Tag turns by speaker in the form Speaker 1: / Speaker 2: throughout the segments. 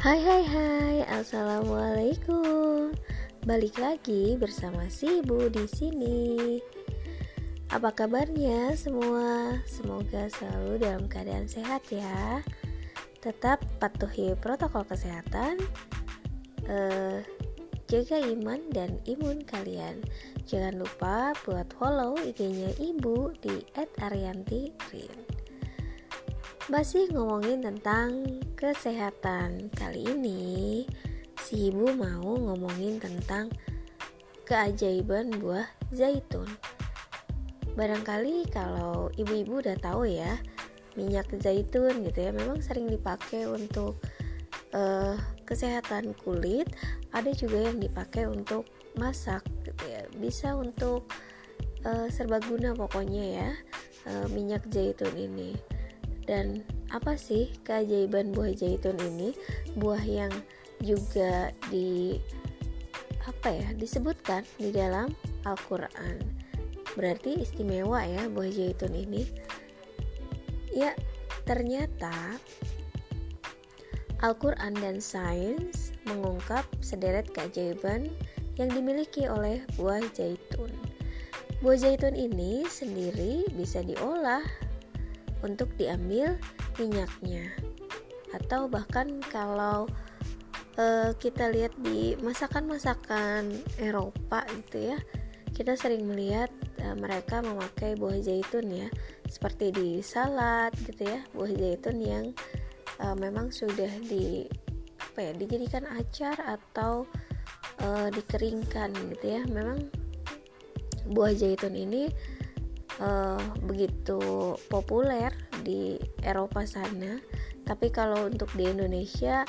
Speaker 1: Hai hai hai, assalamualaikum. Balik lagi bersama si Ibu di sini. Apa kabarnya semua? Semoga selalu dalam keadaan sehat ya. Tetap patuhi protokol kesehatan. Uh, jaga iman dan imun kalian. Jangan lupa buat follow IG-nya Ibu di @arianti_rin. Masih ngomongin tentang kesehatan. Kali ini si ibu mau ngomongin tentang keajaiban buah zaitun. Barangkali kalau ibu-ibu udah tahu ya, minyak zaitun gitu ya, memang sering dipakai untuk uh, kesehatan kulit. Ada juga yang dipakai untuk masak gitu ya. Bisa untuk uh, serbaguna pokoknya ya, uh, minyak zaitun ini dan apa sih keajaiban buah zaitun ini? Buah yang juga di apa ya disebutkan di dalam Al-Quran. Berarti istimewa ya buah zaitun ini. Ya ternyata Al-Quran dan sains mengungkap sederet keajaiban yang dimiliki oleh buah zaitun. Buah zaitun ini sendiri bisa diolah untuk diambil minyaknya. Atau bahkan kalau uh, kita lihat di masakan-masakan Eropa gitu ya kita sering melihat uh, mereka memakai buah zaitun ya. Seperti di salad gitu ya buah zaitun yang uh, memang sudah di apa ya dijadikan acar atau uh, dikeringkan gitu ya. Memang buah zaitun ini uh, begitu populer di Eropa sana tapi kalau untuk di Indonesia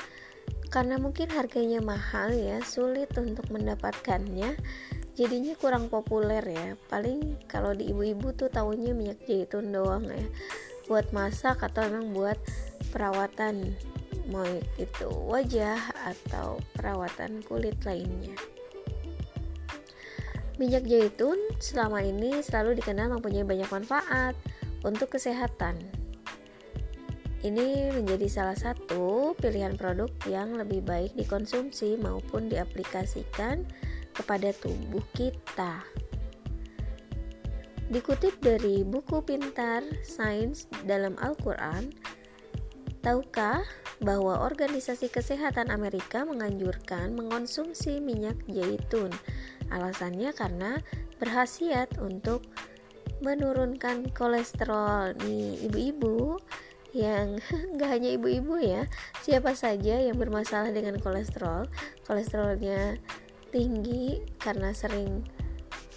Speaker 1: karena mungkin harganya mahal ya sulit untuk mendapatkannya jadinya kurang populer ya. Paling kalau di ibu-ibu tuh tahunya minyak zaitun doang ya buat masak atau memang buat perawatan mau itu wajah atau perawatan kulit lainnya Minyak zaitun selama ini selalu dikenal mempunyai banyak manfaat untuk kesehatan. Ini menjadi salah satu pilihan produk yang lebih baik dikonsumsi maupun diaplikasikan kepada tubuh kita. Dikutip dari buku pintar sains dalam Al-Quran, tahukah bahwa Organisasi Kesehatan Amerika menganjurkan mengonsumsi minyak zaitun Alasannya karena berhasiat untuk menurunkan kolesterol. Nih ibu-ibu yang nggak hanya ibu-ibu ya siapa saja yang bermasalah dengan kolesterol. Kolesterolnya tinggi karena sering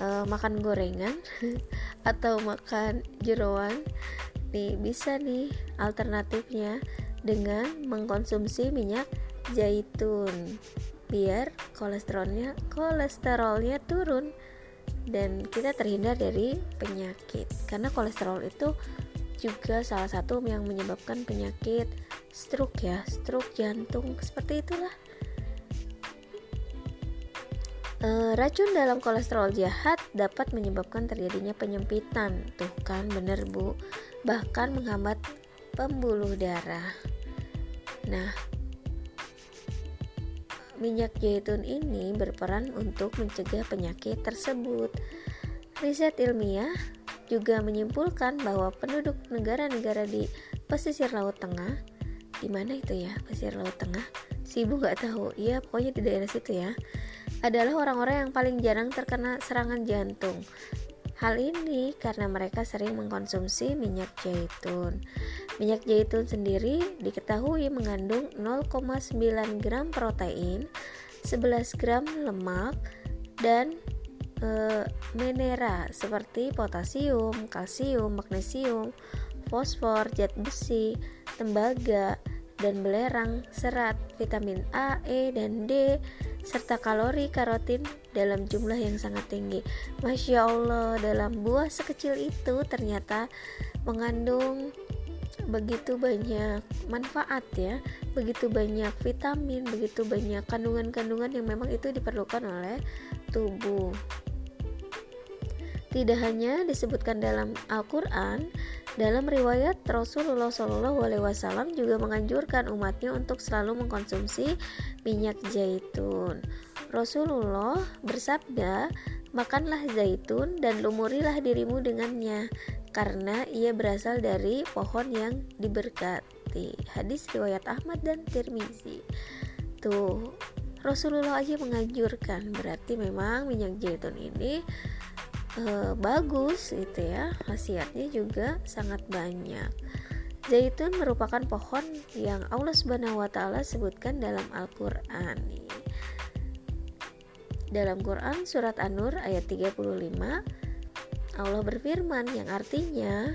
Speaker 1: uh, makan gorengan atau makan jeroan nih bisa nih alternatifnya dengan mengkonsumsi minyak zaitun biar kolesterolnya kolesterolnya turun. Dan kita terhindar dari penyakit. Karena kolesterol itu juga salah satu yang menyebabkan penyakit stroke ya. Stroke jantung seperti itulah. E, racun dalam kolesterol jahat dapat menyebabkan terjadinya penyempitan. Tuh kan bener bu. Bahkan menghambat pembuluh darah. Nah Minyak zaitun ini berperan untuk mencegah penyakit tersebut. Riset ilmiah juga menyimpulkan bahwa penduduk negara-negara di pesisir Laut Tengah, di mana itu ya pesisir Laut Tengah? Si ibu nggak tahu. Iya, pokoknya di daerah situ ya. Adalah orang-orang yang paling jarang terkena serangan jantung. Hal ini karena mereka sering mengkonsumsi minyak zaitun. Minyak zaitun sendiri diketahui mengandung 0,9 gram protein, 11 gram lemak, dan e, seperti potasium, kalsium, magnesium, fosfor, zat besi, tembaga, dan belerang, serat, vitamin A, E, dan D, serta kalori karotin dalam jumlah yang sangat tinggi. Masya Allah, dalam buah sekecil itu ternyata mengandung begitu banyak manfaat ya begitu banyak vitamin begitu banyak kandungan-kandungan yang memang itu diperlukan oleh tubuh Tidak hanya disebutkan dalam Al-Quran, dalam riwayat Rasulullah SAW juga menganjurkan umatnya untuk selalu mengkonsumsi minyak zaitun. Rasulullah bersabda, "Makanlah zaitun dan lumurilah dirimu dengannya, karena ia berasal dari pohon yang diberkati." Hadis riwayat Ahmad dan Tirmizi. Tuh, Rasulullah aja menganjurkan, berarti memang minyak zaitun ini e, bagus gitu ya. Khasiatnya juga sangat banyak. Zaitun merupakan pohon yang Allah Subhanahu wa taala sebutkan dalam Al-Qur'an. Dalam Quran surat An-Nur ayat 35 Allah berfirman yang artinya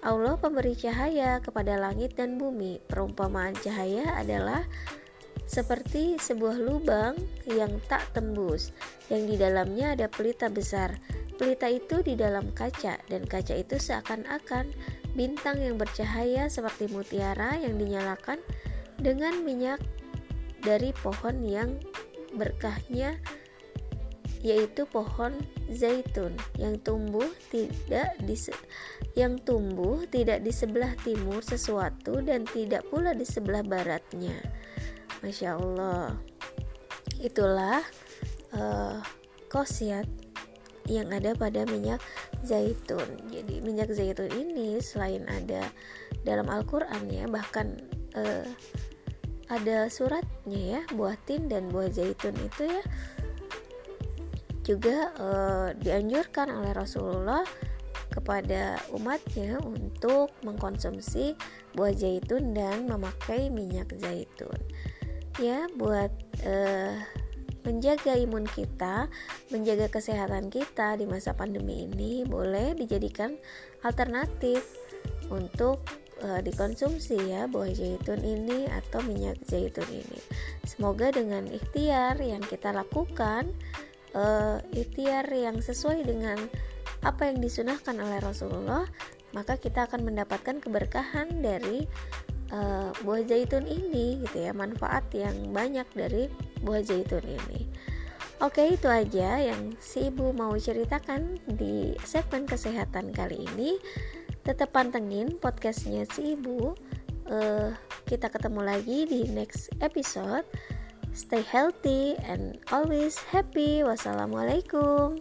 Speaker 1: Allah pemberi cahaya kepada langit dan bumi. Perumpamaan cahaya adalah seperti sebuah lubang yang tak tembus yang di dalamnya ada pelita besar Pelita itu di dalam kaca, dan kaca itu seakan-akan bintang yang bercahaya seperti mutiara yang dinyalakan dengan minyak dari pohon yang berkahnya yaitu pohon zaitun yang tumbuh tidak di yang tumbuh tidak di sebelah timur sesuatu dan tidak pula di sebelah baratnya. Masya Allah. Itulah uh, khosiat yang ada pada minyak zaitun. Jadi minyak zaitun ini selain ada dalam Al-Qur'an ya, bahkan uh, ada suratnya ya, buah tin dan buah zaitun itu ya juga uh, dianjurkan oleh Rasulullah kepada umatnya untuk mengkonsumsi buah zaitun dan memakai minyak zaitun. Ya, buat uh, menjaga imun kita, menjaga kesehatan kita di masa pandemi ini boleh dijadikan alternatif untuk uh, dikonsumsi ya buah zaitun ini atau minyak zaitun ini. Semoga dengan ikhtiar yang kita lakukan, uh, ikhtiar yang sesuai dengan apa yang disunahkan oleh Rasulullah, maka kita akan mendapatkan keberkahan dari uh, buah zaitun ini gitu ya manfaat yang banyak dari buah zaitun ini. Oke itu aja yang si ibu mau ceritakan di segmen kesehatan kali ini. Tetap pantengin podcastnya si ibu. Uh, Kita ketemu lagi di next episode. Stay healthy and always happy. Wassalamualaikum